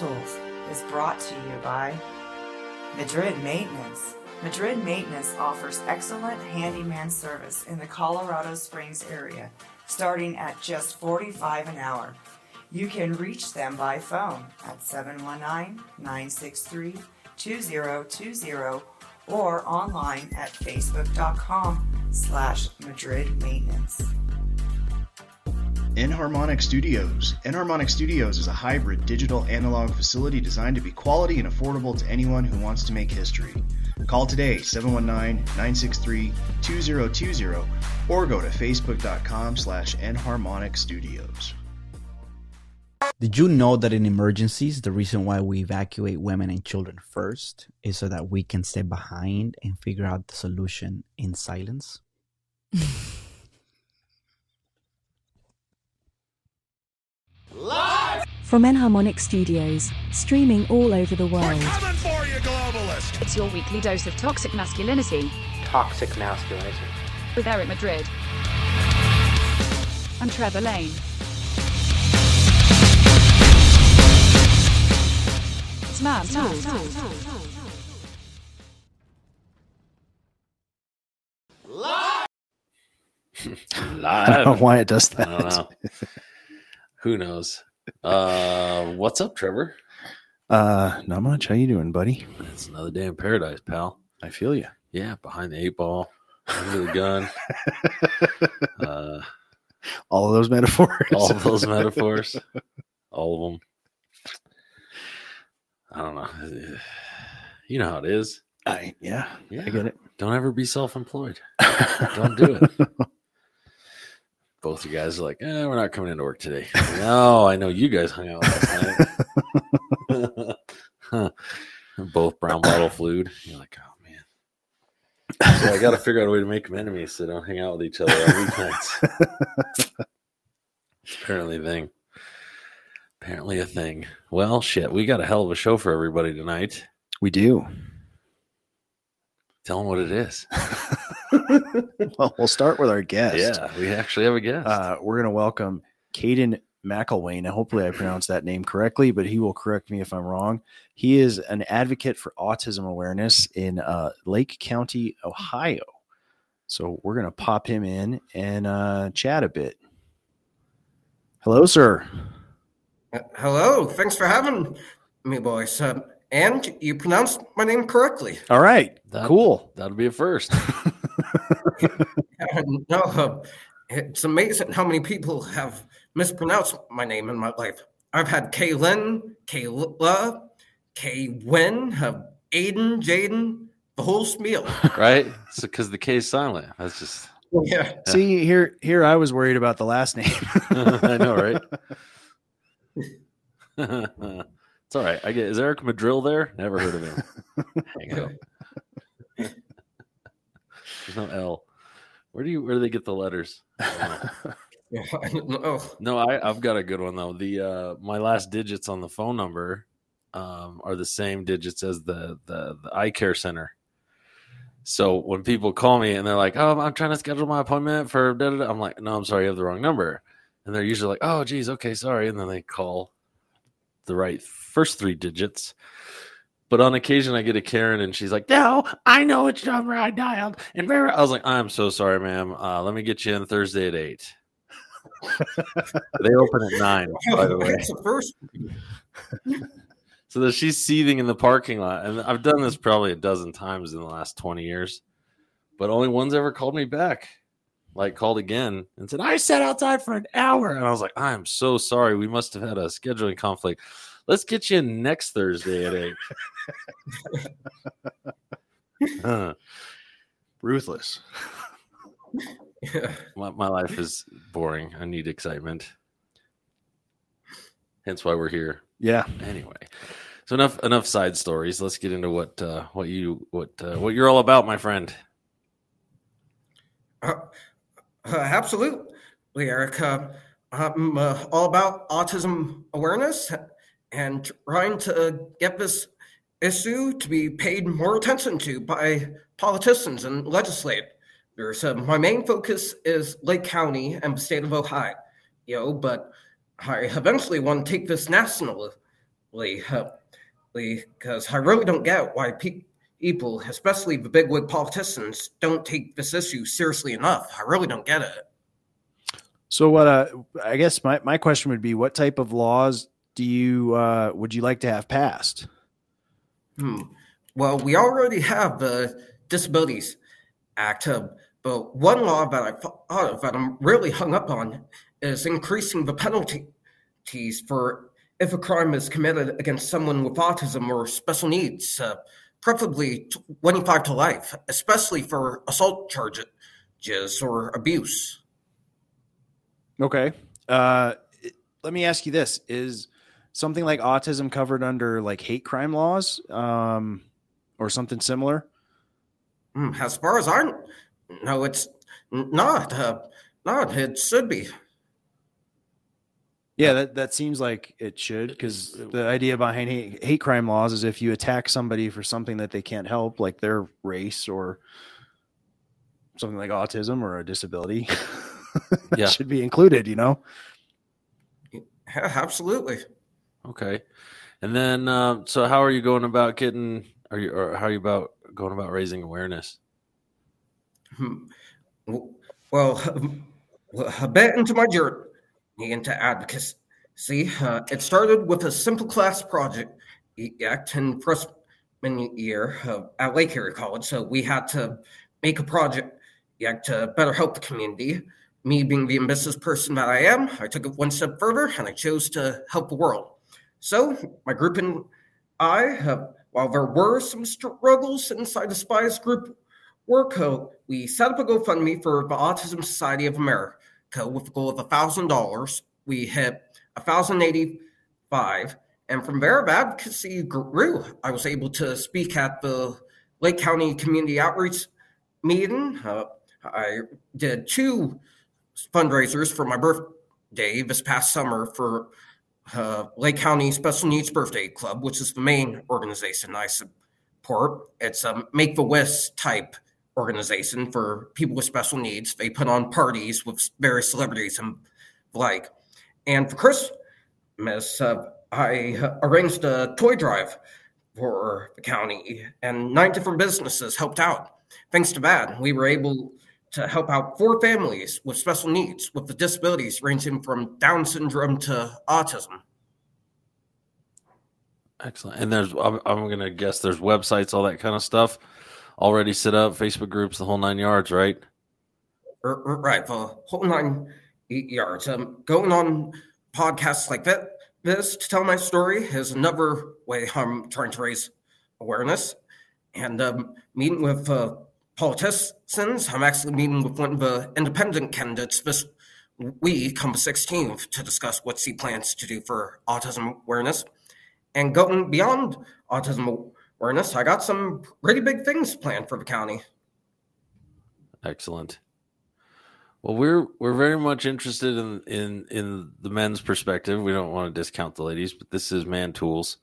Rentals is brought to you by Madrid Maintenance. Madrid Maintenance offers excellent handyman service in the Colorado Springs area, starting at just 45 an hour. You can reach them by phone at 719-963-2020 or online at facebook.com slash Madrid Maintenance. Enharmonic Studios. Enharmonic Studios is a hybrid digital analog facility designed to be quality and affordable to anyone who wants to make history. Call today 719-963-2020 or go to facebook.com slash enharmonic studios. Did you know that in emergencies, the reason why we evacuate women and children first is so that we can stay behind and figure out the solution in silence? From Enharmonic Studios, streaming all over the world. Coming for you, globalist! It's your weekly dose of toxic masculinity Toxic masculinity. with Eric Madrid and Trevor Lane. It's man talk. I don't know why it does I that. Who knows? Uh, what's up, Trevor? Uh, not much. How you doing, buddy? It's another day in paradise, pal. I feel you. Yeah, behind the eight ball, under the gun. uh, All of those metaphors. all of those metaphors, all of them. I don't know. You know how it is. I, yeah, Yeah. I get it. Don't ever be self-employed. Don't do it. Both you guys are like, eh, we're not coming into work today. No, I know you guys hung out last night. Huh. Both brown bottle flued. You're like, oh man. So I got to figure out a way to make them enemies so they don't hang out with each other on weeknights. Apparently a thing. Apparently a thing. Well, shit, we got a hell of a show for everybody tonight. We do. Tell them what it is. Well, we'll start with our guest. Yeah, we actually have a guest. Uh, we're going to welcome Kadin McElwain. Now, hopefully, I pronounced that name correctly, but he will correct me if I'm wrong. He is an advocate for autism awareness in uh, Lake County, Ohio. So we're going to pop him in and uh, chat a bit. Hello, sir. Uh, hello, thanks for having me, boys. Um, and you pronounced my name correctly. All right. That- cool. That'll be a first. No, uh, it's amazing how many people have mispronounced my name in my life. I've had Kaylin, Kayla, Kaywin, uh, Aiden, Jaden, the whole spiel. right? So because the K is silent. That's just Yeah. See, here, here I was worried about the last name. I know, right? All right. I get is Eric Madrill there? Never heard of him. Hang out. There's no L. Where do you where do they get the letters? I don't know. Yeah, I don't know. No, I, I've got a good one though. The uh my last digits on the phone number um are the same digits as the the, the eye care center. So when people call me and they're like, "Oh, I'm trying to schedule my appointment for," da, da, da," I'm like, "No, I'm sorry, you have the wrong number." And they're usually like, "Oh, geez, okay, sorry," and then they call the right first three digits. But on occasion, I get a Karen, and she's like, "No, I know which number I dialed." And I was like, "I'm so sorry, ma'am. Uh, let me get you in Thursday at 8. they open at nine, by the way. First. So that she's seething in the parking lot, and I've done this probably a dozen times in the last twenty years, but only one's ever called me back. Like called again and said, "I sat outside for an hour," and I was like, "I'm so sorry. We must have had a scheduling conflict. Let's get you in next Thursday at eight. Ruthless. my, my life is boring. I need excitement. Hence why we're here. Yeah. Anyway, so enough enough side stories. Let's get into what uh, what you what uh, what you're all about, my friend. Uh, uh, absolutely, Eric. Uh, I'm uh, all about autism awareness and trying to get this issue to be paid more attention to by politicians and legislators. Uh, my main focus is Lake County and the state of Ohio, you know, but I eventually want to take this nationally, because I really don't get why pe- people, especially the bigwig politicians, don't take this issue seriously enough. I really don't get it. So what uh I guess my, my question would be what type of laws do you uh would you like to have passed? Hmm. Well, we already have the Disabilities Act, uh, but one law that I thought of that I'm really hung up on is increasing the penalties for if a crime is committed against someone with autism or special needs, uh, preferably 25 to life, especially for assault charges or abuse. Okay. Uh, let me ask you this: Is something like autism covered under like hate crime laws, um, or something similar? Hmm, as far as I know, it's not. Uh, not. It should be. Yeah, that, that seems like it should because the idea behind hate, hate crime laws is if you attack somebody for something that they can't help, like their race or something like autism or a disability, that Yeah. should be included, you know? Yeah, absolutely. Okay. And then, uh, so how are you going about getting? Are you or how are you about going about raising awareness? Hmm. Well, a bit into my journey into advocacy. See, uh, it started with a simple class project act in freshman year uh, at Lake Erie College. So we had to make a project act to better help the community. Me being the ambitious person that I am, I took it one step further and I chose to help the world. So my group and I, uh, while there were some struggles inside the Spies group work, uh, we set up a GoFundMe for the Autism Society of America with a goal of thousand dollars. We hit thousand eighty-five, and from there, the advocacy grew. I was able to speak at the Lake County Community Outreach meeting. Uh, I did two fundraisers for my birthday this past summer for uh, Lake County Special Needs Birthday Club, which is the main organization I support. It's a Make the Wish type organization for people with special needs. They put on parties with various celebrities and like. And for Christmas, uh, I arranged a toy drive for the county, and nine different businesses helped out. Thanks to that, we were able to help out four families with special needs with the disabilities ranging from Down syndrome to autism. Excellent. And there's, I'm, I'm going to guess there's websites, all that kind of stuff already set up, Facebook groups, the whole nine yards, right? R- r- Right, the whole nine yards. Um, going on podcasts like that, this to tell my story is another way I'm trying to raise awareness. And um, meeting with uh, politicians, I'm actually meeting with one of the independent candidates this week on the 16th to discuss what she plans to do for autism awareness. And going beyond autism awareness, I got some pretty big things planned for the county. Excellent. Well, we're we're very much interested in in in the men's perspective. We don't want to discount the ladies, but this is man tools.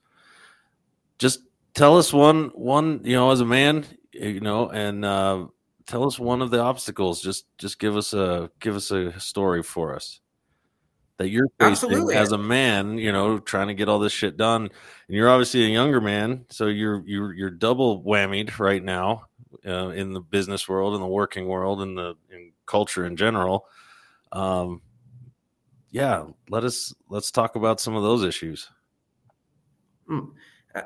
Just tell us one one you know as a man you know and uh, tell us one of the obstacles. Just just give us a give us a story for us that you're facing Absolutely. as a man. You know, trying to get all this shit done, and you're obviously a younger man, so you're you're you're double whammied right now uh, in the business world, in the working world, in the in culture in general. Um, yeah, let us let's talk about some of those issues. Mm,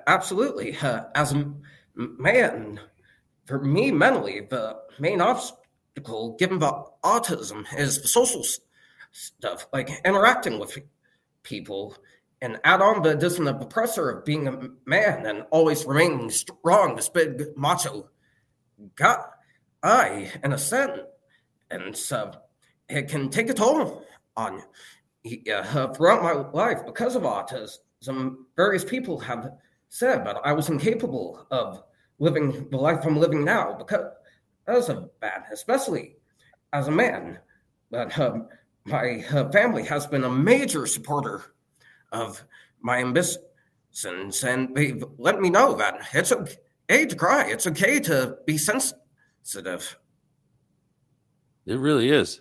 Absolutely. Uh, as a man, for me mentally, the main obstacle given the autism is the social stuff, like interacting with people. And add on the of the pressure of being a man and always remaining strong, this big macho guy, in a sense. And so it can take a toll on you. Uh, throughout my life, because of autism, various people have said that I was incapable of living the life I'm living now because of that, especially as a man. But um, my uh, family has been a major supporter of my ambitions, and they've let me know that it's okay to cry. It's okay to be sensitive. It really is.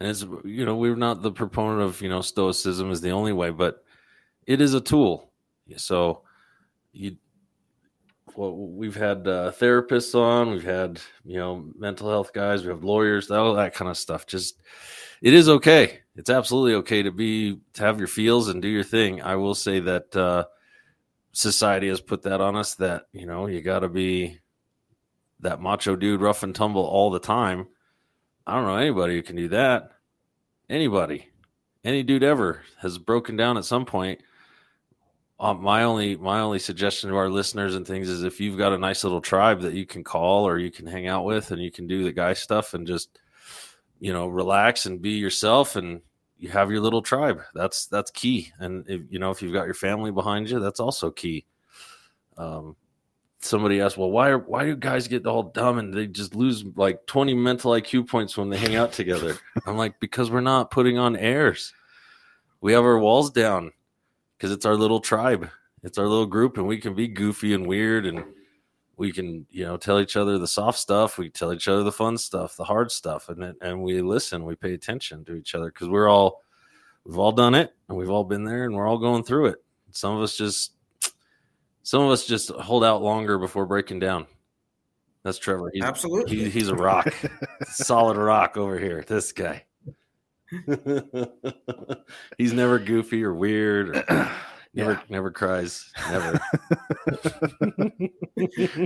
And it's you know, we're not the proponent of, you know, stoicism is the only way, but it is a tool. So you well, we've had uh, therapists on, we've had you know mental health guys, we have lawyers, all that kind of stuff. Just it is okay. It's absolutely okay to be to have your feels and do your thing. I will say that uh, society has put that on us that you know you got to be that macho dude, rough and tumble all the time. I don't know anybody who can do that. Anybody, any dude ever has broken down at some point um, my only my only suggestion to our listeners and things is if you've got a nice little tribe that you can call or you can hang out with and you can do the guy stuff and just you know relax and be yourself and you have your little tribe. That's that's key. And if, you know if you've got your family behind you that's also key. Um somebody asked well why are why do guys get all dumb and they just lose like 20 mental iq points when they hang out together? I'm like because we're not putting on airs. We have our walls down because it's our little tribe. It's our little group, and we can be goofy and weird, and we can, you know, tell each other the soft stuff. We tell each other the fun stuff, the hard stuff, and and we listen. We pay attention to each other because we're all we've all done it, and we've all been there, and we're all going through it. Some of us just some of us just hold out longer before breaking down. That's Trevor. He's, Absolutely, he, he's a rock, solid rock over here. This guy. He's never goofy or weird. Or never, Yeah. never cries. Never.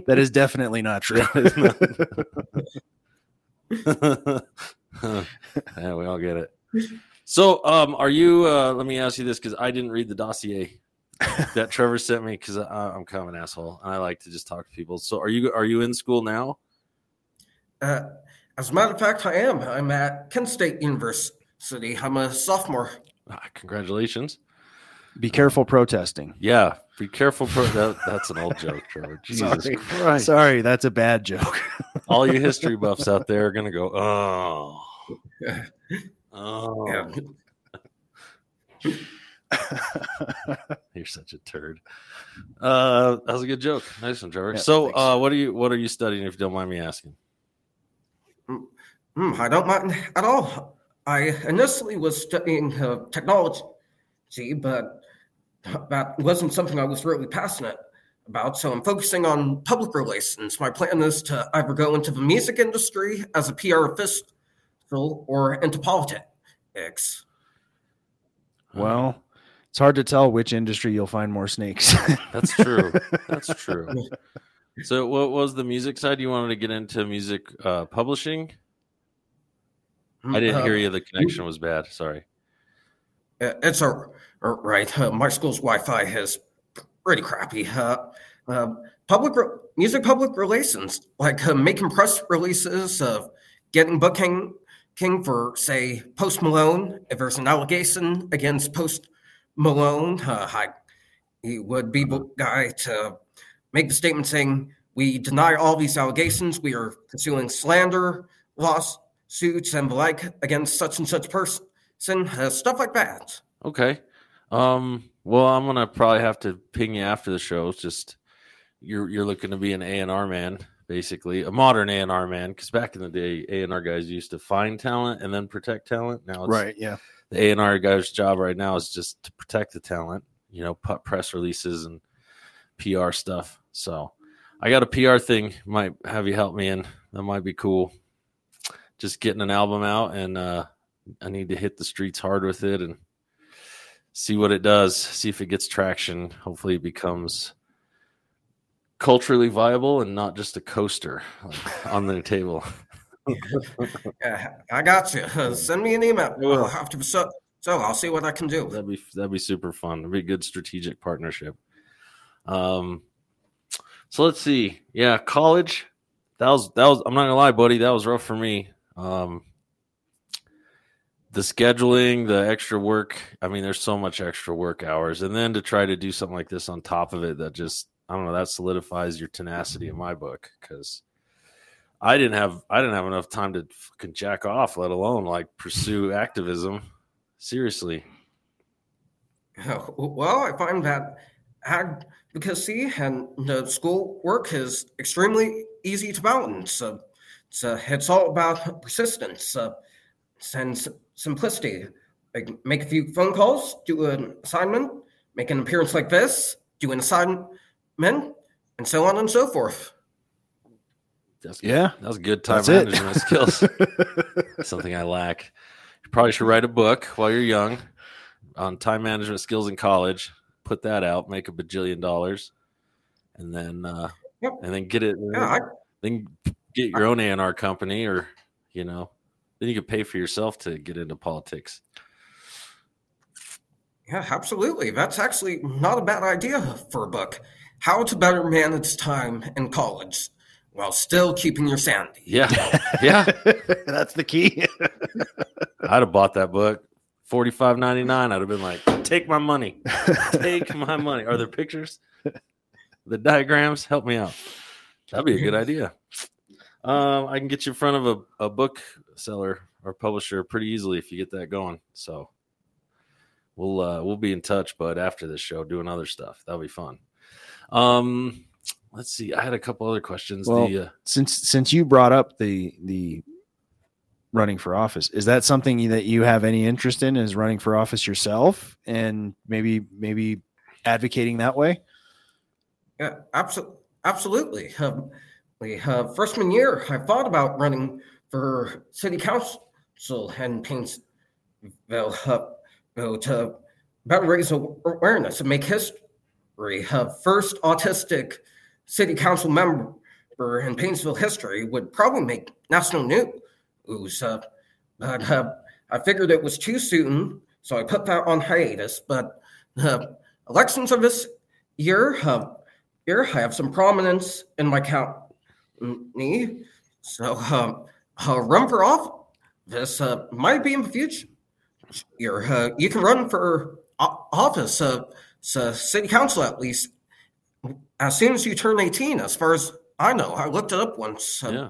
that is definitely not true. yeah, we all get it. So, um, are you? Uh, let me ask you this because I didn't read the dossier that Trevor sent me because I'm kind of an asshole and I like to just talk to people. So, are you? Are you in school now? Uh, as a matter of fact, I am. I'm at Kent State University. I'm a sophomore. Ah, congratulations. Be careful protesting. Yeah, be careful. Pro- that, that's an old joke, Trevor. Jesus Sorry. Christ. Sorry, that's a bad joke. All you history buffs out there are going to go, oh. Oh. You're such a turd. Uh, that was a good joke. Nice one, Trevor. Yeah, so, uh, what are you what are you studying if you don't mind me asking? Hmm, I don't mind at all. I initially was studying uh, technology, but that wasn't something I was really passionate about. So I'm focusing on public relations. My plan is to either go into the music industry as a PR official or into politics. Well, it's hard to tell which industry you'll find more snakes. That's true. That's true. So, what was the music side? You wanted to get into music uh, publishing? I didn't Uh, hear you. The connection was bad. Sorry. Uh, It's a right. Uh, my school's Wi-Fi is pretty crappy. Uh, uh, public re- music, public relations, like uh, making press releases of getting booking king for say Post Malone. If there's an allegation against Post Malone, uh, I, he would be the guy to make the statement saying we deny all these allegations. We are pursuing slander lawsuits and the like against such and such person, uh, stuff like that. Okay. Um, well, I'm gonna probably have to ping you after the show. It's just you're you're looking to be an A and R man, basically a modern A and R man. Because back in the day, A and R guys used to find talent and then protect talent. Now, it's, right, yeah. The A and R guy's job right now is just to protect the talent. You know, put press releases and PR stuff. So, I got a PR thing. Might have you help me in. That might be cool. Just getting an album out, and uh, I need to hit the streets hard with it and see what it does, see if it gets traction. Hopefully, it becomes culturally viable and not just a coaster like, on the table. Yeah, I got you. Uh, send me an email. I'll have to so, so I'll see what I can do. That'd be that'd be super fun. It'd be a good strategic partnership. Um, so let's see. Yeah, college. That was that was. I'm not gonna lie, buddy. That was rough for me. Um, the scheduling, the extra work. I mean, there's so much extra work hours, and then to try to do something like this on top of it, that just I don't know. That solidifies your tenacity in my book because I didn't have I didn't have enough time to fucking jack off, let alone like pursue activism. Seriously. Well, I find that advocacy and the school work is extremely easy to balance. Uh, it's, uh, it's all about persistence uh, and s- simplicity. Like make a few phone calls, do an assignment, make an appearance like this, do an assignment, and so on and so forth. That's Yeah. That's good time That's it. management skills. Something I lack. You probably should write a book while you're young on time management skills in college. Put that out, make a bajillion dollars, and then uh, Yep. and then get it. Yeah, I, then get your own A&R company, or you know, then you could pay for yourself to get into politics. yeah, absolutely. That's actually not a bad idea for a book. How to better manage time in college while still keeping your sanity. Yeah, yeah. That's the key. I'd have bought that book. Forty five ninety nine. I'd have been like, take my money. Take my money. Are there pictures? The diagrams? Help me out. That'd be a good idea. Um, I can get you in front of a, a book seller or publisher pretty easily if you get that going. So we'll uh, we'll be in touch, but after this show, doing other stuff. That'll be fun. Um, let's see. I had a couple other questions. Well, the uh, since since you brought up the the running for office, is that something that you have any interest in? Is running for office yourself and maybe maybe advocating that way? Yeah, absolutely. Absolutely. Um, we, uh, freshman year, I thought about running for city council in Painesville uh, to better raise awareness and make history. Uh, first autistic city council member in Painesville history would probably make national news. Uh, but uh, I figured it was too soon, so I put that on hiatus. But uh, elections of this year, uh, here I have some prominence in my county, so um, uh, run for office uh, might be in the future. You're, uh, you can run for office, uh, so city council at least, as soon as you turn 18, as far as I know. I looked it up once. uh, yeah.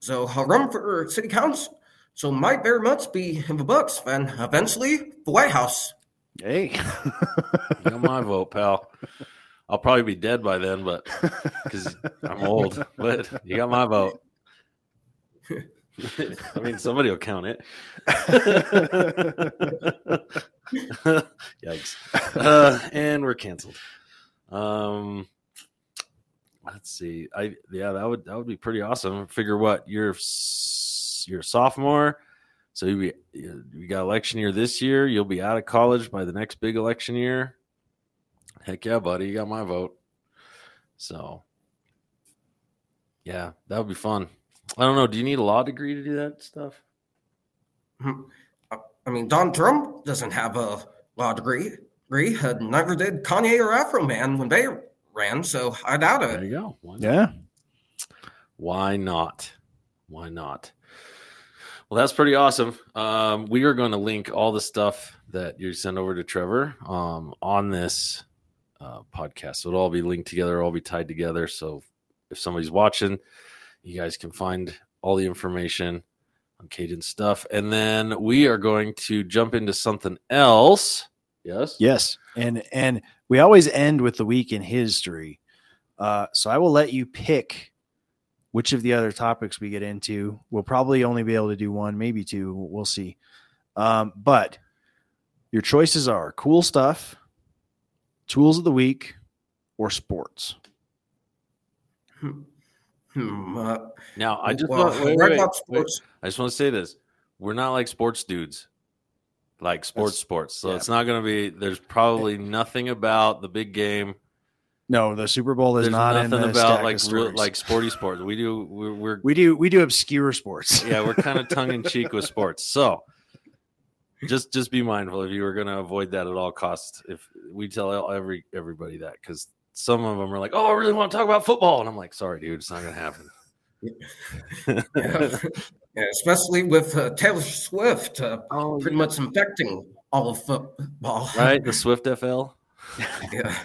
So I'll run for city council. So might very much be in the books, and eventually the White House. Hey, You got my vote, pal. I'll probably be dead by then, but because I'm old. But you got my vote. I mean, somebody will count it. Yikes! Uh, and we're canceled. Um, let's see. I yeah, that would that would be pretty awesome. Figure what you're you're a sophomore, so you be you got election year this year. You'll be out of college by the next big election year. Heck yeah, buddy, you got my vote. So yeah, that would be fun. I don't know. Do you need a law degree to do that stuff? Hmm. I mean, Don Trump doesn't have a law degree. degree. Uh, neither did Kanye or Afroman when they ran, so I doubt it. There you go. Why not? yeah. Why not? Why not? Well, that's pretty awesome. Um, we are going to link all the stuff that you send over to Trevor um, on this uh, podcast. So it'll all be linked together, all be tied together. So if somebody's watching, you guys can find all the information on Kadin's stuff. And then we are going to jump into something else. Yes? Yes, and and we always end with the week in history. Uh, so I will let you pick which of the other topics we get into. We'll probably only be able to do one, maybe two. We'll see. Um, but your choices are cool stuff, tools of the week, or sports. Hmm, uh, Now, I just well, want, wait, right wait, about wait. sports. I just want to say this: we're not like sports dudes, like sports That's- sports. So yeah. it's not going to be. There's probably nothing about the big game. No, the Super Bowl is There's not in nothing the about stack like of real, like sporty sports. We do. We're, we're we do we do obscure sports. yeah, we're kind of tongue in cheek with sports. So just just be mindful if you were going to avoid that at all costs. If we tell every everybody that because some of them are like, "Oh, I really want to talk about football," and I'm like, "Sorry, dude, it's not going to happen." Yeah. Yeah, especially with uh, Taylor Swift uh, oh, pretty much infecting all of football. right, the Swift FL. Yeah.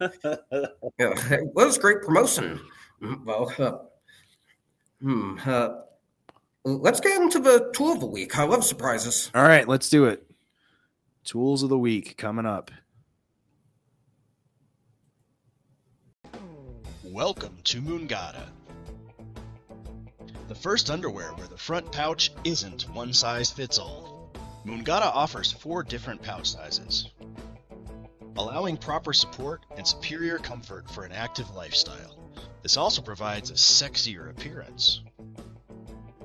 yeah. It was great promotion. Mm, Well, uh, hmm, uh, let's get into the tool of the week. I love surprises. All right, let's do it. Tools of the week coming up. Welcome to Mangata, The first underwear where the front pouch isn't one size fits all. Mangata offers four different pouch sizes. allowing proper support and superior comfort for an active lifestyle. This also provides a sexier appearance.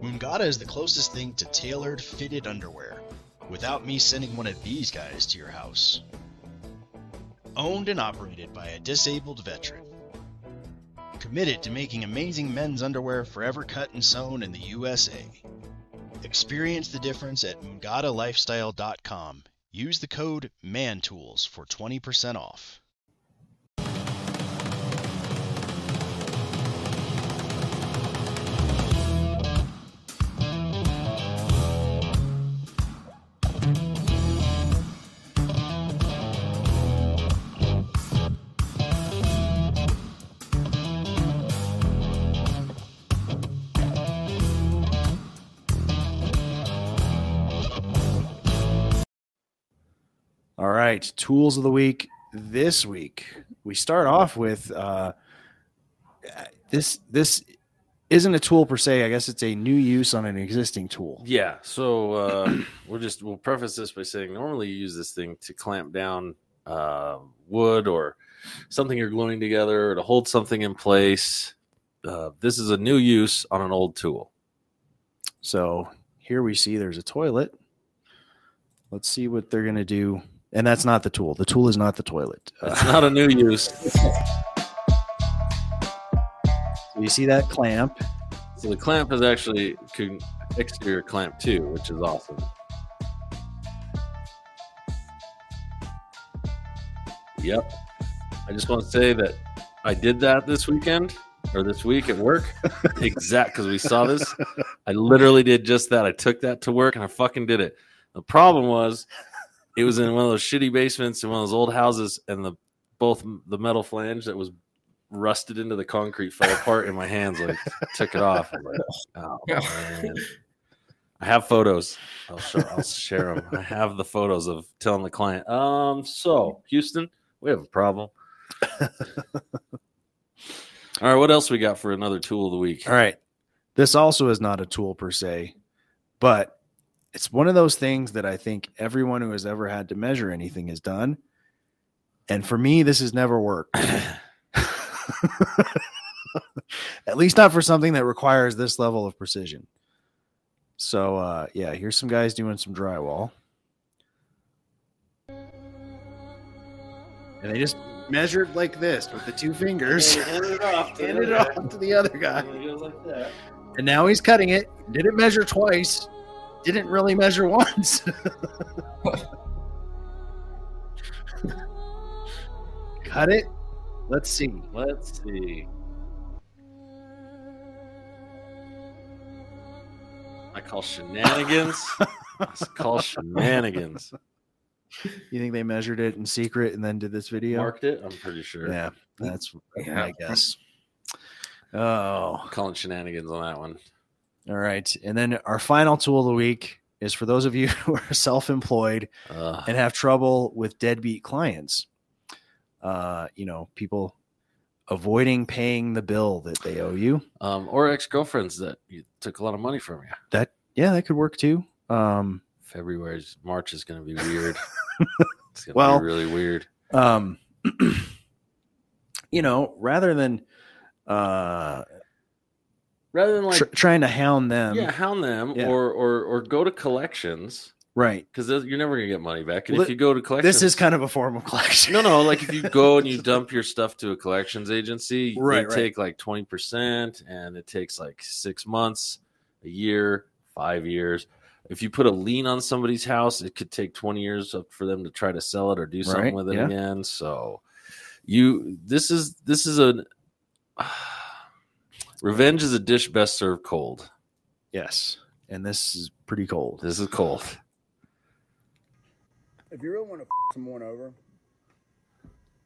Mangata is the closest thing to tailored, fitted underwear, without me sending one of these guys to your house. Owned and operated by a disabled veteran. Committed to making amazing men's underwear forever cut and sewn in the USA. Experience the difference at mangatalifestyle.com. Use the code MANTOOLS for 20% off. Right, tools of the week this week. We start off with uh, this. This isn't a tool per se. I guess it's a new use on an existing tool. Yeah. So uh, we'll just we'll preface this by saying normally you use this thing to clamp down uh, wood or something you're gluing together or to hold something in place. Uh, this is a new use on an old tool. So here we see there's a toilet. Let's see what they're going to do. And that's not the tool. The tool is not the toilet. It's not a new use. So you see that clamp? So the clamp is actually exterior clamp too, which is awesome. Yep. I just want to say that I did that this weekend or this week at work. exact because we saw this. I literally did just that. I took that to work and I fucking did it. The problem was it was in one of those shitty basements in one of those old houses, and the both the metal flange that was rusted into the concrete fell apart in my hands. Like took it off. I'm like, oh man. I have photos. I'll show. I'll share them. I have the photos of telling the client. Um. So Houston, we have a problem. All right. What else we got for another tool of the week? All right. This also is not a tool per se, but it's one of those things that I think everyone who has ever had to measure anything has done. And for me, this has never worked. At least not for something that requires this level of precision. So uh yeah, here's some guys doing some drywall. And they just measured like this with the two fingers. hand it off to the other off to the other guy. Like. And now he's cutting it. Did it measure twice. Didn't really measure once. Cut it. Let's see. Let's see. I call shenanigans. I call shenanigans. You think they measured it in secret and then did this video? Marked it. I'm pretty sure. Yeah, that's Yeah. my guess. Oh, calling shenanigans on that one. All right. And then our final tool of the week is for those of you who are self-employed Ugh. and have trouble with deadbeat clients. Uh, you know, people avoiding paying the bill that they owe you. um, or ex girlfriends that you took a lot of money from you. That yeah, that could work too. Um, February's March is going to be weird. it's going to Well- be really weird. um, you know, rather than uh, Rather than like, tr- trying to hound them, yeah, hound them yeah. or or or go to collections right. because you're never going to get money back. And Well, if you go to collections, This is kind of a form of collection. No, no. Like if you go and you dump your stuff to a collections agency, Right, they right. take like twenty percent, and it takes like six months, a year, five years. If you put a lien on somebody's house, it could take twenty years for them to try to sell it or do something Right, with it yeah. again. So, you this is this is a revenge is a dish best served cold. Yes, and this is pretty cold. This is cold. If you really want to f- someone over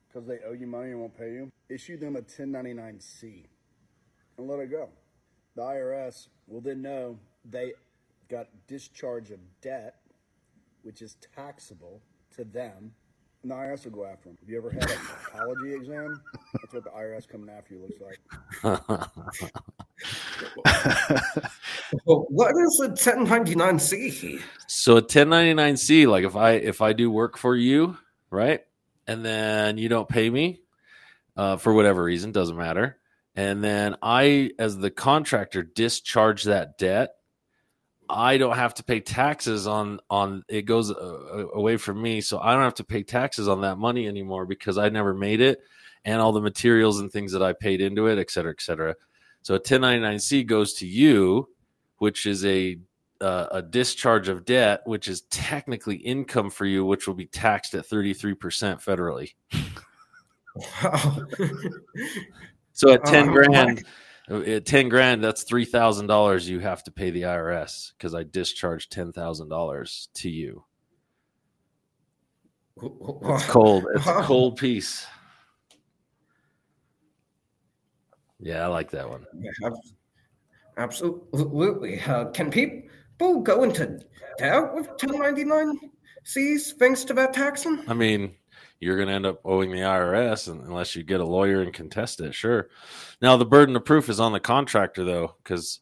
because they owe you money and won't pay you, issue them a 1099-C and let it go. The IRS will then know they got discharge of debt, which is taxable to them, and the IRS will go after them. Have you ever had an apology exam? That's what the IRS coming after you looks like. Well, what is a 1099C? so a 1099 C, like if I if I do work for you, right? and then you don't pay me uh, for whatever reason, doesn't matter. And then I, as the contractor, discharge that debt. I don't have to pay taxes on on it goes uh, away from me, so I don't have to pay taxes on that money anymore because I never made it, and all the materials and things that I paid into it, et cetera, et cetera. So a 1099-C goes to you, which is a uh, a discharge of debt, which is technically income for you, which will be taxed at 33% federally. Wow. So at 10 Um, grand, at 10 grand, that's $3,000 you have to pay the IRS because I discharged $10,000 to you. It's cold. It's a cold piece. Yeah, I like that one. Yeah, absolutely. Uh, can people go into debt with 1099 C's thanks to that taxing? I mean, you're going to end up owing the IRS unless you get a lawyer and contest it. Sure. Now, the burden of proof is on the contractor, though, because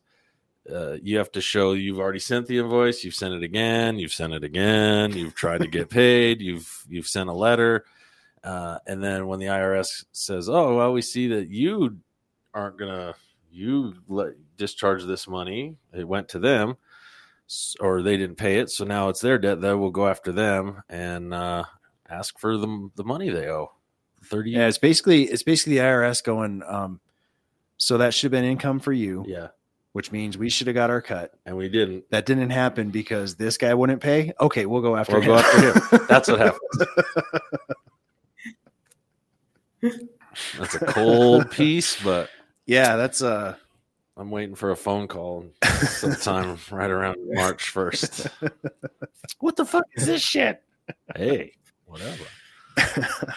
uh, you have to show you've already sent the invoice, you've sent it again, you've sent it again, you've tried to get paid, you've you've sent a letter, uh, and then when the IRS says, "Oh, well, we see that you aren't gonna you let discharge this money," it went to them, or they didn't pay it, so now it's their debt. That will go after them and uh, ask for the the money they owe. Thirty. Yeah, it's basically it's basically the IRS going. Um, so that should have been income for you, Yeah, which means we should have got our cut. and we didn't. That didn't happen because this guy wouldn't pay. Okay, we'll go after We'll him. go after him. That's what happened. That's a cold piece, but yeah, that's uh I'm waiting for a phone call sometime right around March first. what the fuck is this shit? Hey, whatever.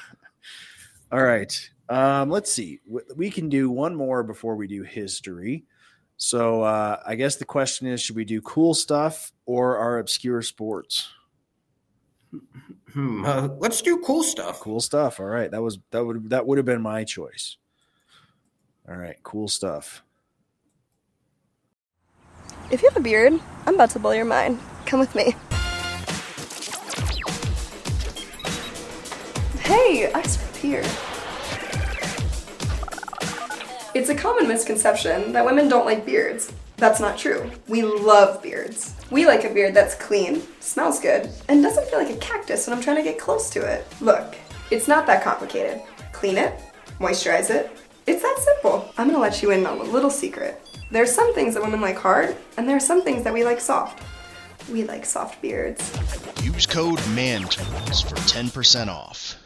All right. Um, let's see. We can do one more before we do history. So uh, I guess the question is: Should we do cool stuff or our obscure sports? Hmm, uh, let's do cool stuff. Cool stuff. All right. That was that would that would have been my choice. All right. Cool stuff. If you have a beard, I'm about to blow your mind. Come with me. Hey, I a beard. It's a common misconception that women don't like beards. That's not true. We love beards. We like a beard that's clean, smells good, and doesn't feel like a cactus when I'm trying to get close to it. Look, it's not that complicated. Clean it, moisturize it. It's that simple. I'm gonna let you in on a little secret. There are some things that women like hard, and there are some things that we like soft. We like soft beards. Use code MANTOOLS for 10% off.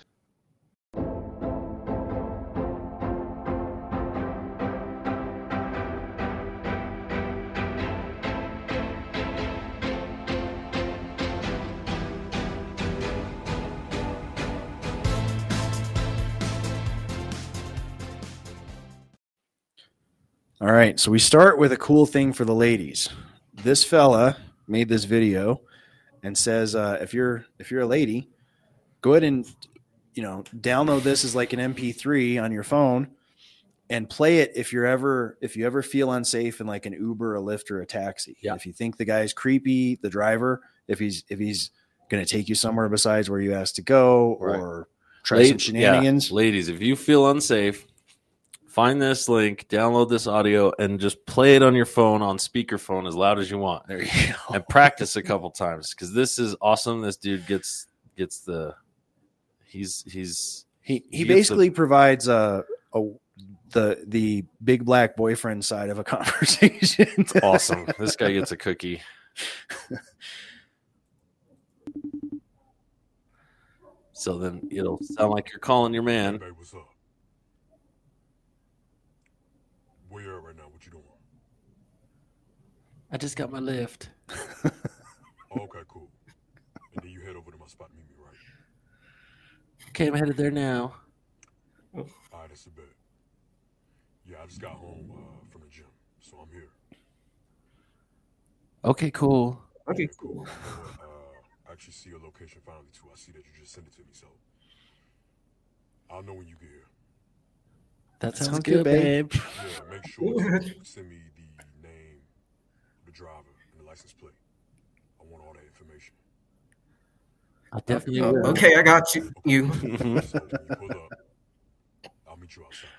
All right. So we start with a cool thing for the ladies. This fella made this video and says uh, if you're if you're a lady, go ahead and you know download this as like an MP3 on your phone and play it if you're ever if you ever feel unsafe in like an Uber, a Lyft, or a taxi. Yeah. If you think the guy's creepy, the driver, if he's if he's going to take you somewhere besides where you asked to go Right. or try some shenanigans. yeah, ladies, if you feel unsafe, find this link, download this audio, and just play it on your phone on speakerphone as loud as you want. There you go. and practice a couple times because this is awesome. This dude gets gets the he's he's He he gets the- basically provides a, a the the big black boyfriend side of a conversation. awesome. this guy gets a cookie. So then it'll sound like you're calling your man. Hey, what's up? Where you at right now? What you doing? I just got my lift. Oh, okay, cool. And then you head over to my spot, meet me right. Okay, I'm headed there now. All right, that's a bet. Yeah, I just got home uh, from the gym, so I'm here. Okay, cool. Okay, cool. You know what, uh, I actually see your location finally too. I see that you just sent it to me, so I'll know when you get here. That sounds, sounds good, good, babe. babe. Yeah, make sure you send me the name, the driver, and the license plate. I want all that information. I definitely Uh, will. okay, I got you. You. So when you pull up, I'll meet you outside.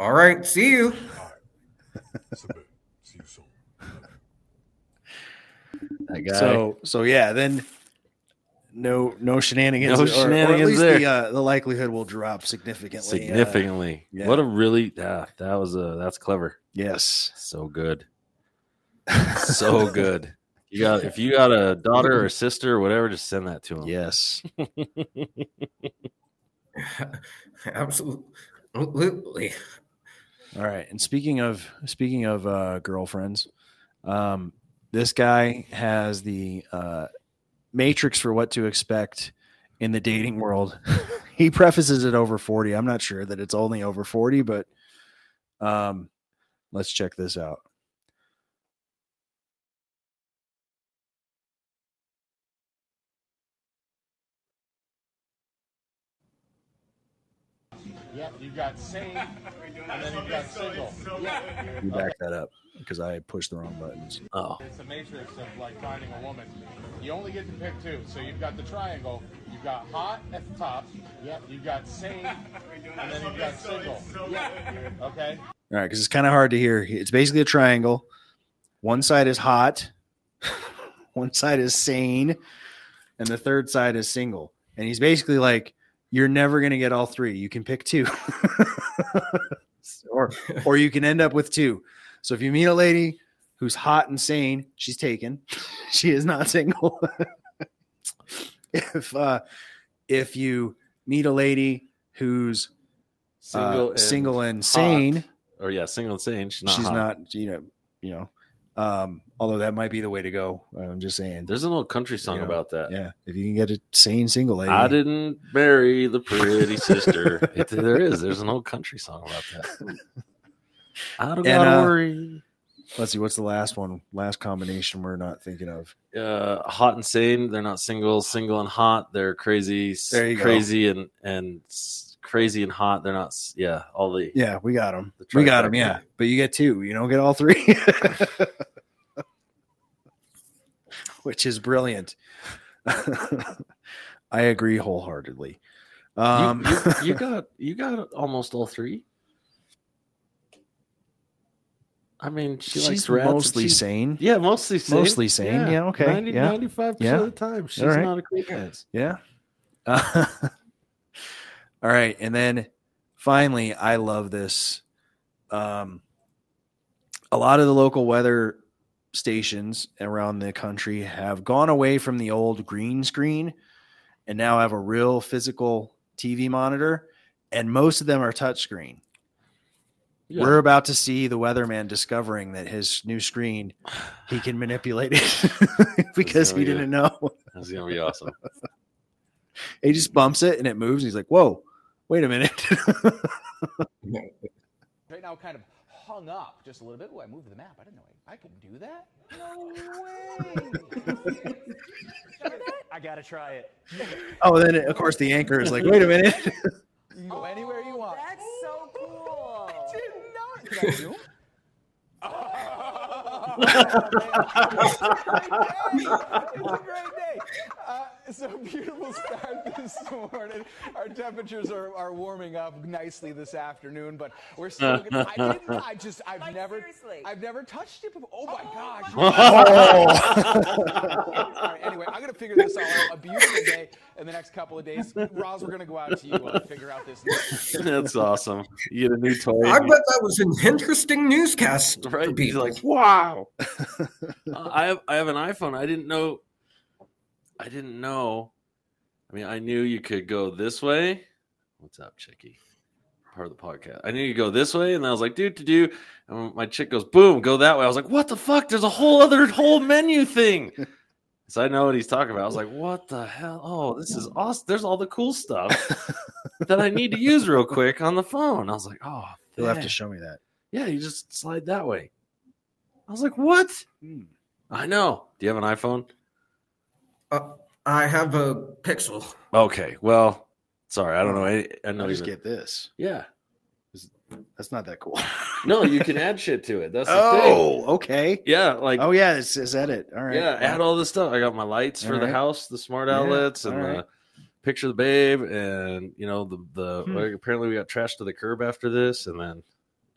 All right. See you. All right. It's. See you soon. That guy. So so yeah, then no no shenanigans. No or- or, shenanigans at least there. The, uh, the likelihood will drop significantly. uh, significantly. yeah. What a really yeah, that was a that's clever. yes. So good. so good. You got if you got a daughter or a sister or whatever, just send that to him. Yes. Absolutely. All right. And speaking of speaking of uh, girlfriends, um, this guy has the uh, matrix for what to expect in the dating world. he prefaces it over 40. I'm not sure that it's only over 40, but um, let's check this out. Yep, you got sane, and then you got single. Yeah. You back that up because I pushed the wrong buttons. Oh. It's a matrix of like finding a woman. You only get to pick two. So you've got the triangle. You've got hot at the top. Yep. You've got sane, and then you've got single. Yeah. Okay. All right, because it's kind of hard to hear. It's basically a triangle. One side is hot, one side is sane, and the third side is single. And he's basically like, "You're never going to get all three. You can pick two, or or you can end up with two. So if you meet a lady who's hot and sane, she's taken. she is not single. if uh, if you meet a lady who's Single uh, and single and sane, Or yeah, single and sane. She's not. she's hot. not you know you know um although that might be the way to go i'm just saying There's an old country song you know, about that. yeah if you can get a sane single lady I didn't marry the pretty sister. It- there is. There's an old country song about that. I don't And, gotta uh, worry. let's see what's the last one last combination we're not thinking of Uh, hot and sane. They're not single. Single and hot. They're crazy. s- There you go. crazy and and crazy and hot. They're not. Yeah, all the yeah we got them The we got them yeah but you get two you don't get all three which is brilliant i agree wholeheartedly um you, you, you got you got almost all three. I mean, she She's mostly she's- sane. Yeah, mostly sane. Mostly sane. Yeah, okay, 90, yeah. 95% Yeah. of the time. She's right. not a crackhead. Yeah. Uh, all right, and then finally, I love this. Um, a lot of the local weather stations around the country have gone away from the old green screen and now have a real physical TV monitor, and most of them are touchscreen. Yeah. We're about to see the weatherman discovering that his new screen he can manipulate it because he be- didn't know. That's gonna be awesome. He just bumps it and it moves. He's like, "Whoa, wait a minute." Right now, kind of hung up just a little bit. Oh, I moved the map. I didn't know I, I could do that. No way. I gotta try it. oh, then of course the anchor is like, "Wait a minute." You can go anywhere you oh, want. That's so cool. I Can I zoom? it's a great day. So beautiful start this morning. Our temperatures are, are warming up nicely this afternoon, but we're still. Gonna, I didn't. I just. I've never. I've never touched it before. Oh my gosh. All right, anyway, I'm gonna figure this all out. A beautiful day in the next couple of days. Roz, we're gonna go out to you uh, and figure out this. That's awesome. You get a new toy. I bet that was an interesting newscast. Right? For He's people. like, wow. Uh, I have I have an iPhone. I didn't know. I didn't know. I mean, I knew you could go this way. What's up, Chicky? Part of the podcast. I knew you go this way, and I was like, dude, to do. And my chick goes, boom, go that way. I was like, what the fuck? There's a whole other whole menu thing. So I know what he's talking about. I was like, what the hell? Oh, this is awesome. There's all the cool stuff that I need to use real quick on the phone. I was like, oh, You'll have to show me that. Yeah, you just slide that way. I was like, what? Hmm. I know. Do you have an iPhone? Uh, I have a Pixel. Okay. Well, sorry. I don't know. any- I know I just even- get this. Yeah. That's not that cool. No, you can add shit to it. That's the oh, thing. okay. Yeah, like oh yeah, it's, it's edit. All right. yeah, add all this stuff. I got my lights for All the house, the smart Yeah, outlets, and all the picture of the babe, and you know the the Hmm. like, apparently we got trashed to the curb after this, and then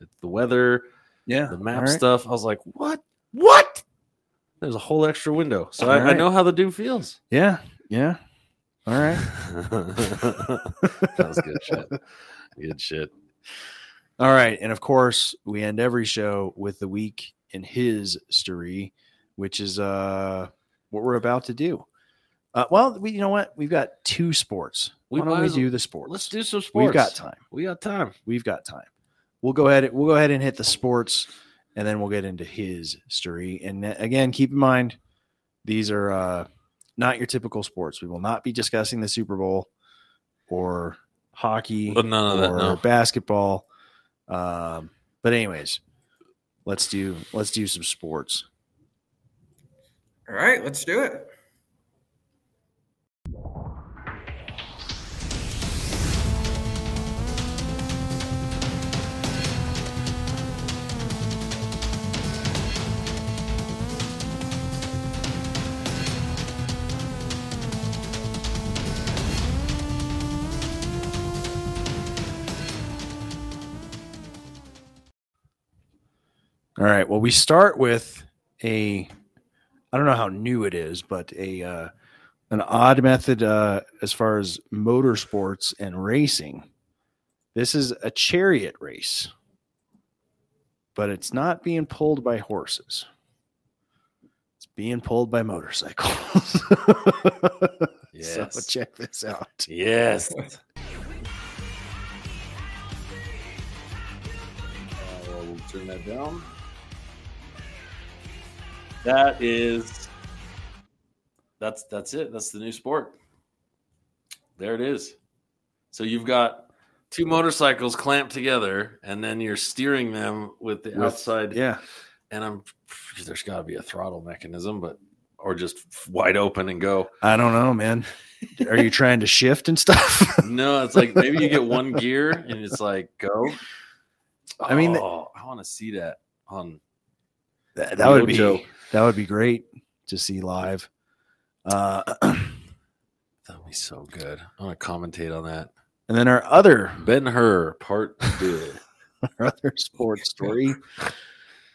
it's the weather, Yeah, the map all right. stuff. I was like, what? What? There's a whole extra window, so I, I know how the dude feels. Yeah, yeah. All right. that was good shit. Good shit. All right, and of course, we end every show with the week in his story, which is uh what we're about to do. Uh, well, we you know what? We've got two sports. We Why don't we do the sports? Let's do some sports. We've got time. We got time. We've got time. We'll go ahead. We'll go ahead and hit the sports, and then we'll get into his story. And uh, again, keep in mind, these are uh, not your typical sports. We will not be discussing the Super Bowl or hockey But none of that, or no. basketball. Um, but anyways, let's do let's do some sports. All right, let's do it. All right. Well, we start with a I don't know how new it is, but a uh, an odd method uh, as far as motorsports and racing. This is a chariot race, but it's not being pulled by horses. It's being pulled by motorcycles. So Yes. check this out. Yes. Uh, we'll turn that down. That is that's that's it. That's the new sport. There it is. So you've got two motorcycles clamped together, and then you're steering them with the With- outside. yeah. And I'm there's got to be a throttle mechanism, but or just wide open and go. I don't know, man. Are you trying to shift and stuff? No, it's like maybe you get one gear and it's like go. I mean, oh, I want to see that on That, that would be Mojo. that would be great to see live. Uh, That would be so good. I want to commentate on that. and then our other Ben Hur part two. our other sports story.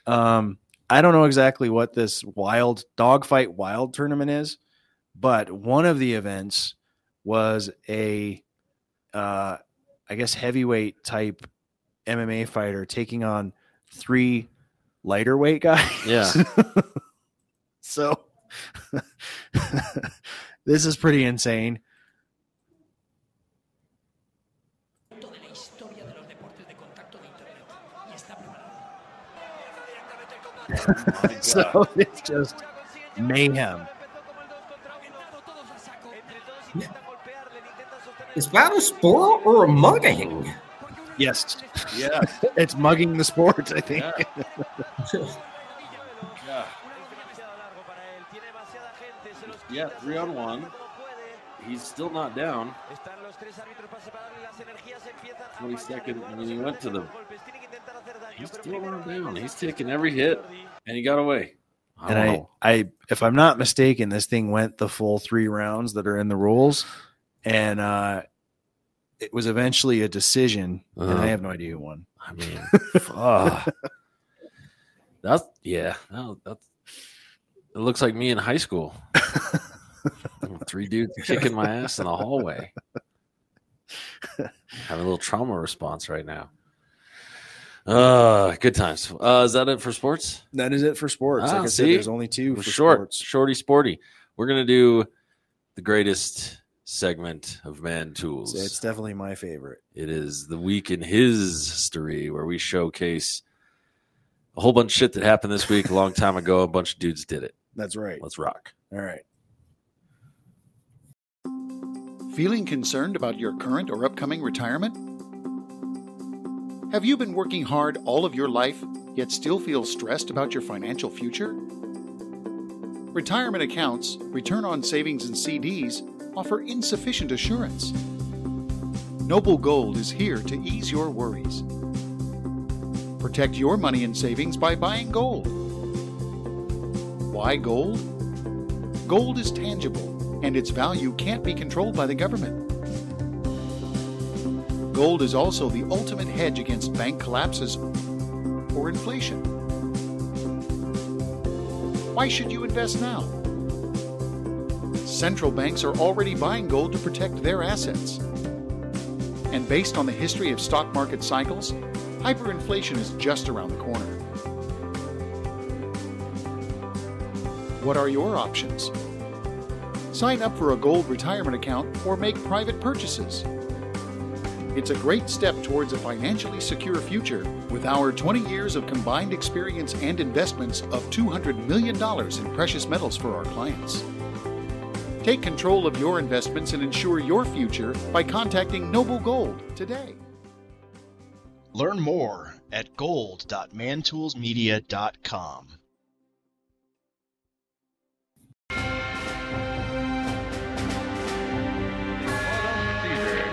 Um, I don't know exactly what this wild dogfight wild tournament is, but one of the events was a, uh, I guess heavyweight type MMA fighter taking on three lighter weight guys. Yeah. so this is pretty insane. so oh it's just mayhem. Is that a sport or a mugging? Yes. Yeah. it's mugging the sport, I think. Yeah. Yeah, three on one. He's still not down. 20 second. I mean, he went to them. He's still not down. He's taking every hit, and he got away. I and I, know. I, if I'm not mistaken, this thing went the full three rounds that are in the rules, and uh, it was eventually a decision, and Uh-huh. I have no idea who won. I mean, fuck. that's yeah. No, that's. It looks like me in high school. Three dudes kicking my ass in the hallway. Having a little trauma response right now. Uh good times. Uh is that it for sports? That is it for sports. Ah, like I said, see? there's only 2 We're for short, sports. shorty sporty. We're gonna do the greatest segment of man tools. It's definitely my favorite. It is the week in his history where we showcase a whole bunch of shit that happened this week a long time ago. A bunch of dudes did it. That's right. Let's rock. All right. Feeling concerned about your current or upcoming retirement? Have you been working hard all of your life, yet still feel stressed about your financial future? Retirement accounts, return on savings, and CDs offer insufficient assurance. Noble Gold is here to ease your worries. Protect your money and savings by buying gold. Why gold? Gold is tangible, and its value can't be controlled by the government. Gold is also the ultimate hedge against bank collapses or inflation. Why should you invest now? Central banks are already buying gold to protect their assets. And based on the history of stock market cycles, hyperinflation is just around the corner. What are your options? Sign up for a gold retirement account or make private purchases. It's a great step towards a financially secure future with our 20 years of combined experience and investments of $200 million in precious metals for our clients. Take control of your investments and ensure your future by contacting Noble Gold today. Learn more at gold.mantoolsmedia.com. Caesar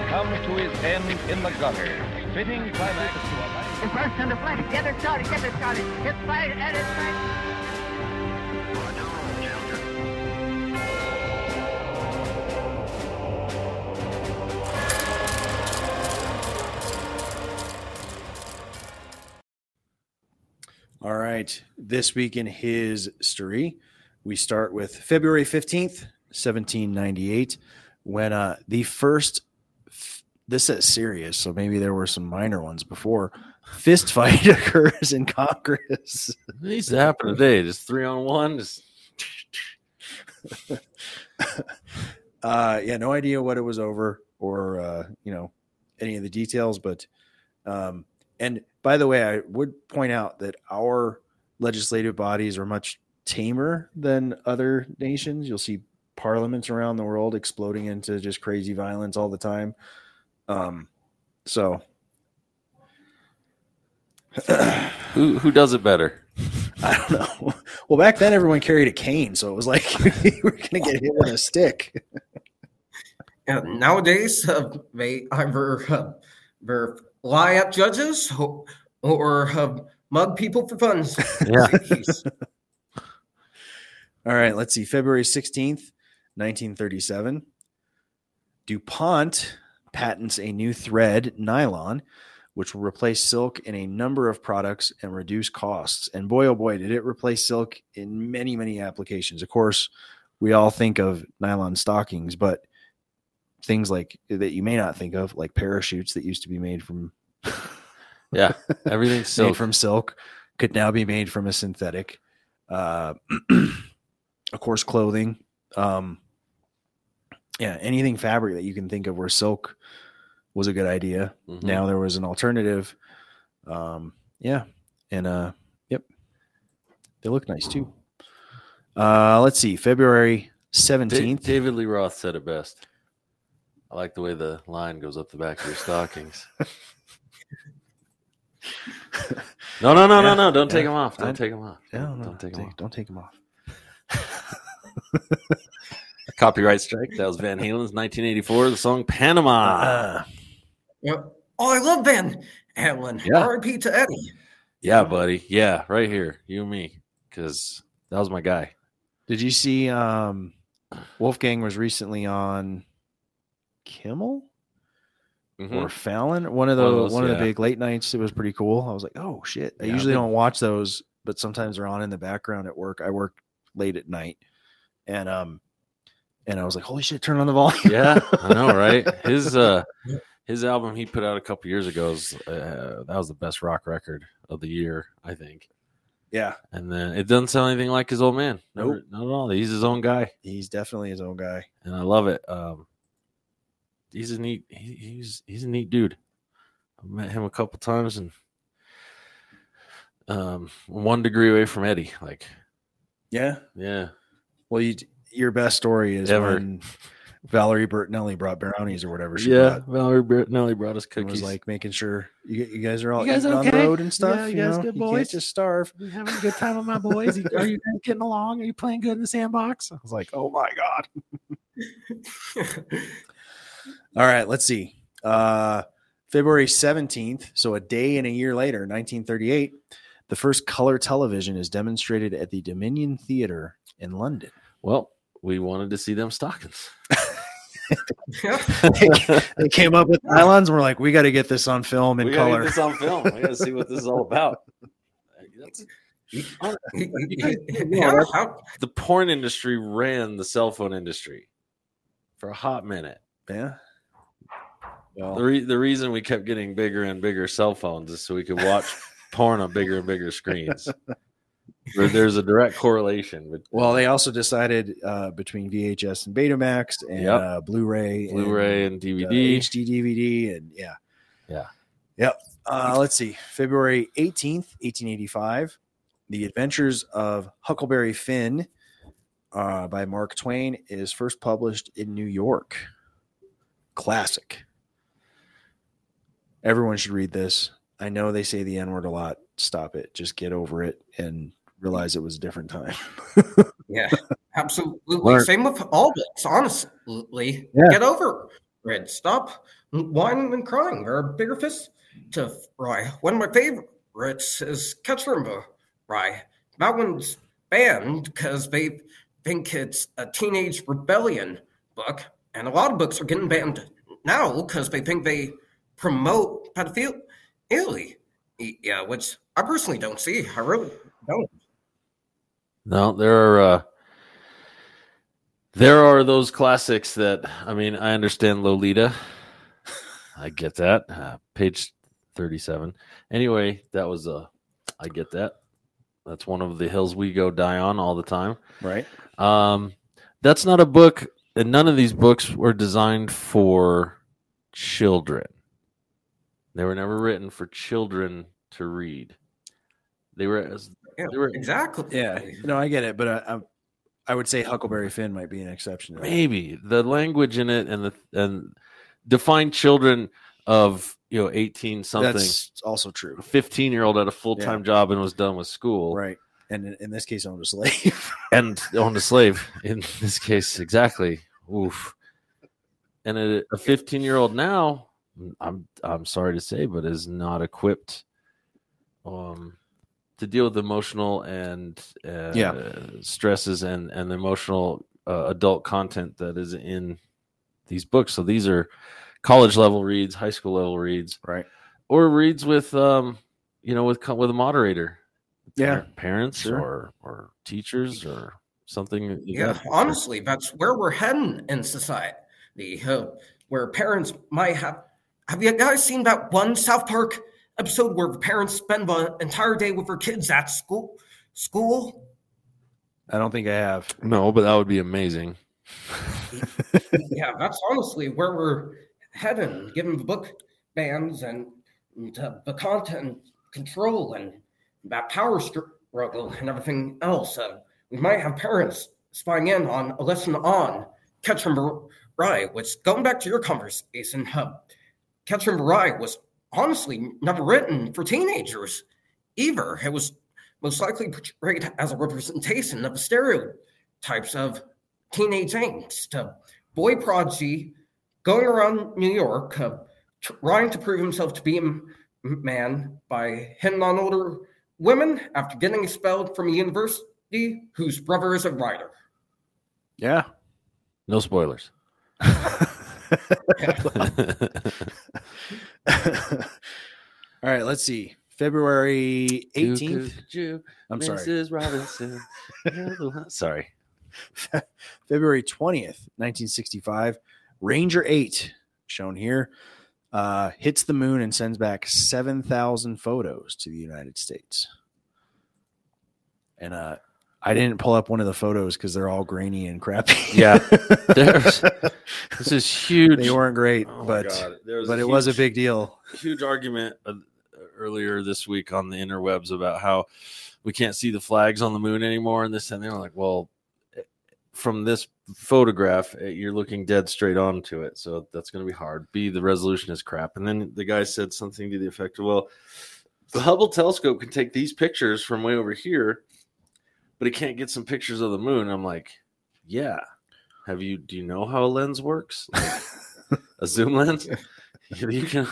comes to his end in the gutter, spitting planet to a light. In first and the flag, get it started, get it started. It's fired and it's fired. All right. This week in his story, we start with February 15th, 1798, when uh, the first, f- this is serious, so maybe there were some minor ones before, fist fight occurs in Congress. It needs to happen today. Just three on one. Just uh, yeah, no idea what it was over or, uh, you know, any of the details, but, um, and by the way, I would point out that our legislative bodies are much tamer than other nations. You'll see parliaments around the world exploding into just crazy violence all the time. Um, so who who does it better? I don't know. Well, back then everyone carried a cane, so it was like you were going to get hit with a stick. Nowadays, uh, they either uh, they lie at judges or, or uh, mug people for funds. Yeah. All right, let's see. February 16th, 1937. DuPont patents a new thread, nylon, which will replace silk in a number of products and reduce costs. And boy, oh boy, did it replace silk in many, many applications. Of course, we all think of nylon stockings, but things like that you may not think of, like parachutes that used to be made from Yeah, everything's made silk. from silk could now be made from a synthetic. Uh, of course, clothing. Um, yeah, anything fabric that you can think of where silk was a good idea. Mhm. Now there was an alternative. Um, yeah, and uh, yep, they look nice too. Uh, let's see, February seventeenth. David Lee Roth said it best. I like the way the line goes up the back of your stockings. no, no, no, no, Yeah, no! Don't take them off. Don't I- take them off. No, Don't, no, don't take them off. Don't take them off. Copyright strike. That was Van Halen's 1984. The song Panama. Uh, Yep. Oh, I love Van Halen. Yeah. R.I.P. to Eddie. yeah, buddy. Yeah, right here. You and me. Because that was my guy. Did you see um Wolfgang was recently on Kimmel Mhm. or Fallon? One of the One one of of, the big late nights. It was pretty cool. I was like, oh shit. I Yeah, usually they- don't watch those, but sometimes they're on in the background at work. I work late at night. And um and I was like, holy shit, turn on the volume. Yeah, I know, right? His uh his album he put out a couple years ago is uh, that was the best rock record of the year, I think. yeah. And then it doesn't sound anything like his old man. Never- not at all. He's his own guy, He's definitely his own guy. and I love it. Um, he's a neat. He, he's he's a neat dude. I met him a couple times, and um, one degree away from Eddie. Like, Yeah. yeah, Well, you, your best story is Ever. when Valerie Bertinelli brought brownies or whatever she yeah. brought. Valerie Bertinelli brought us and was cookies. like making sure you, you guys are all You guys eating on the road and stuff. Yeah, you you guys know? good boys. You can't boys? just starve. You having a good time with my boys? Are you guys getting along? Are you playing good in the sandbox? I was like, Oh my god! All right, let's see. Uh, February 17th, so a day and a year later, 1938, the first color television is demonstrated at the Dominion Theatre in London. Well, we wanted to see them stockings. they, they came up with nylons and we're like, we got to get this on film in we color. get this on film. We got to see what this is all about. That's- the porn industry ran the cell phone industry for a hot minute. Yeah. Well, The, re- the reason we kept getting bigger and bigger cell phones is so we could watch porn on bigger and bigger screens. There's a direct correlation. With, well, they also decided uh, between VHS and Betamax and Yep. uh, Blu-ray, Blu-ray and uh, DVD. HD DVD, and yeah, Yeah. Yep. Uh, let's see. February 18th, 1885. The Adventures of Huckleberry Finn uh, by Mark Twain is first published in New York. Classic. Everyone should read this. I know they say the N word a lot. Stop it. Just get over it and realize it was a different time. Yeah, absolutely. Learn. Same with all books, honestly. Yeah. Get over it. Stop whining and crying. There are bigger fists to fry. One of my favorites is Catch Catcher Rye. That one's banned because they think it's a teenage rebellion book, and a lot of books are getting banned now because they think they promote pedophilia. Yeah, which I personally don't see. I really don't. No, there are uh, there are those classics that I mean. I understand Lolita. I get that. Uh, page thirty-seven. Anyway, that was a. I get that. That's one of the hills we go die on all the time. Right. Um, that's not a book, and none of these books were designed for children. They were never written for children to read. They were as they were exactly. Yeah. No, I get it. But I, I, I would say Huckleberry Finn might be an exception. to that. maybe the language in it and the and define children of you know 18 something That's also true. 15 year old had a full-time job and was done with school Right. And in, in this case, owned a slave. and owned a slave in this case exactly oof and a, a 15 year old now i'm i'm sorry to say but is not equipped um to deal with emotional and uh, Yeah. stresses and and the emotional uh, adult content that is in these books so these are college level reads high school level reads right or reads with um you know with with a moderator Yeah. Parents Sure. or or teachers or something Yeah, honestly, that's where we're heading in society. Uh, where parents might have. Have you guys seen that one South Park episode where the parents spend the entire day with their kids at school? School? I don't think I have. no but that would be amazing yeah, that's honestly where we're heading, given the book bans and, and, uh, the content control and that power struggle and everything else. Uh, we might have parents spying in on a lesson on Catcher Rye, which, going back to your conversation, uh, Catcher Rye was honestly never written for teenagers either. It was most likely portrayed as a representation of the stereotypes of teenage angst. Uh, boy prodigy going around New York, uh, trying to prove himself to be a m- man by hitting on older women after getting expelled from a university whose brother is a writer. Yeah. no spoilers All right, let's see. February 18th. Jew, I'm sorry. Mrs. Robinson. sorry. February 20th, 1965. Ranger 8, shown here, uh, hits the moon and sends back 7,000 photos to the United States. And uh, I didn't pull up one of the photos because they're all grainy and crappy. Yeah. There's, this is huge. They weren't great, Oh but God. There was but a it was a big deal. huge argument uh, earlier this week on the interwebs about how we can't see the flags on the moon anymore and this and they're like well eh, from this photograph eh, you're looking dead straight onto it so that's going to be hard b the resolution is crap and then the guy said something to the effect of well the hubble telescope can take these pictures from way over here but it can't get some pictures of the moon i'm like yeah have you do you know how a lens works Like, a zoom lens You can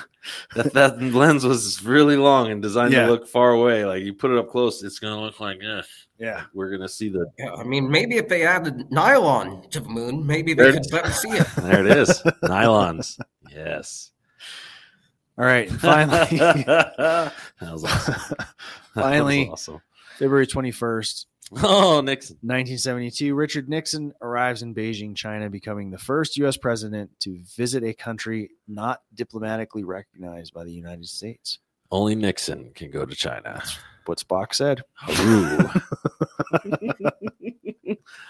that that lens was really long and designed Yeah. to look far away. Like you put it up close, it's gonna look like this. Yeah, we're gonna see the. Yeah, I mean, maybe if they added nylon to the moon, maybe they There could better see it. There it is, nylons. Yes. All right, finally, that was awesome. That was finally, awesome. February twenty first. Oh, Nixon. 1972, Richard Nixon arrives in Beijing, China, becoming the first U.S. president to visit a country not diplomatically recognized by the United States. Only Nixon can go to China. What Spock said. Haru.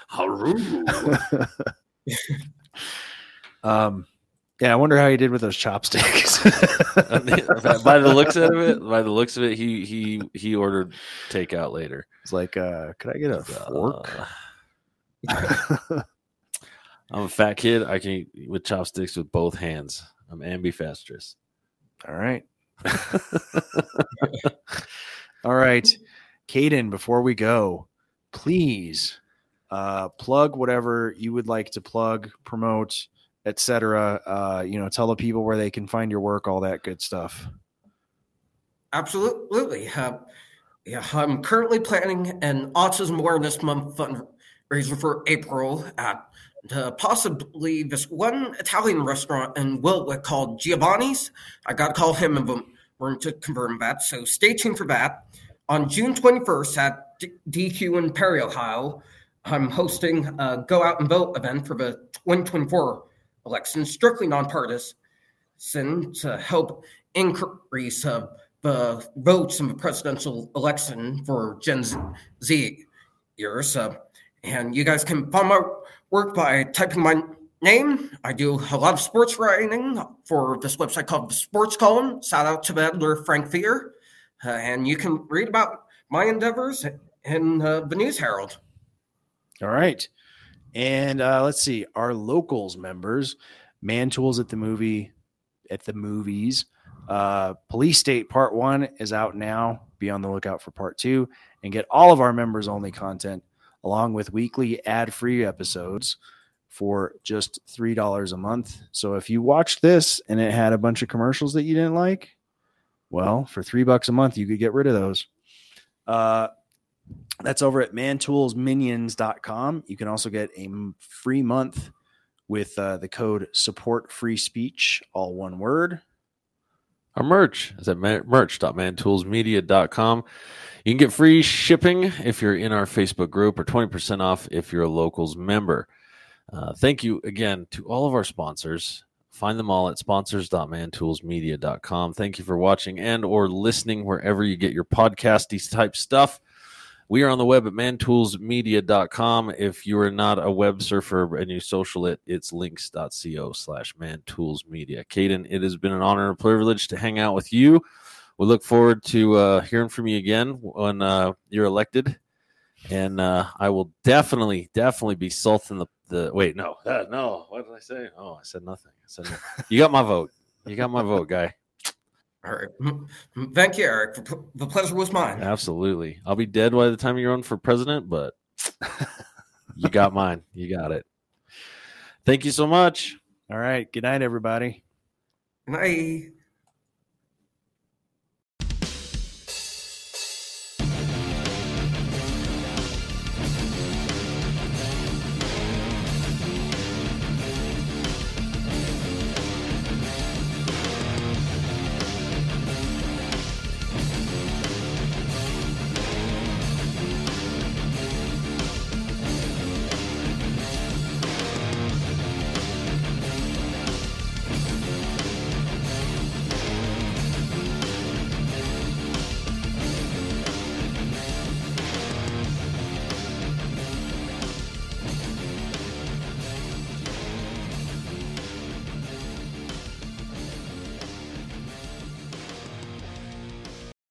Haru. um, yeah, I wonder how he did with those chopsticks. by the looks of it, by the looks of it, he he he ordered takeout later. It's like, uh, could I get a fork? I'm a fat kid. I can eat with chopsticks with both hands. I'm ambidextrous. All right. All right. Kadin, before we go, please uh, plug whatever you would like to plug, promote, etc. Uh, you know, tell the people where they can find your work, all that good stuff. Absolutely. Uh, yeah, I'm currently planning an Autism Awareness Month fundraiser for April at uh, possibly this one Italian restaurant in Willowick called Giovanni's. I got to call him and we're to confirm that. So stay tuned for that. On June 21st at D- DQ in Perry, Ohio, I'm hosting a Go Out and Vote event for the 2024 election, strictly nonpartisan, to help increase uh, the votes in the presidential election for Gen Z years. Uh, and you guys can find my work by typing my name. I do a lot of sports writing for this website called the Sports Column. Shout out to the editor, Frank Fear. Uh, and you can read about my endeavors in uh, the News Herald. All right. And uh, let's see, our locals members, Man Tools at the movie, at the movies. Uh, Police State Part One is out now. Be on the lookout for Part Two and get all of our members only content along with weekly ad free episodes for just three dollars a month. So if you watched this and it had a bunch of commercials that you didn't like, well, for three bucks a month, you could get rid of those. Uh, that's over at mantoolsminions.com. You can also get a free month with uh, the code support free speech, all one word. Our merch is at ma- merch.mantoolsmedia.com. You can get free shipping if you're in our Facebook group or 20% off if you're a locals member. Uh, thank you again to all of our sponsors. Find them all at sponsors.mantoolsmedia.com. Thank you for watching and or listening wherever you get your podcasty type stuff. We are on the web at mantoolsmedia.com. If you are not a web surfer and you social it, it's links.co slash mantoolsmedia. Kadin, it has been an honor and privilege to hang out with you. We look forward to uh, hearing from you again when uh, you're elected. And uh, I will definitely, definitely be salting the, the wait, no, no. What did I say? Oh, I said nothing. I said, no. you got my vote. You got my vote, guy. All right. Mm-hmm. Mm-hmm. Thank you, Eric. The pleasure was mine. Absolutely. I'll be dead by the time you're run for president, but you got mine. You got it. Thank you so much. All right. Good night, everybody. Good night.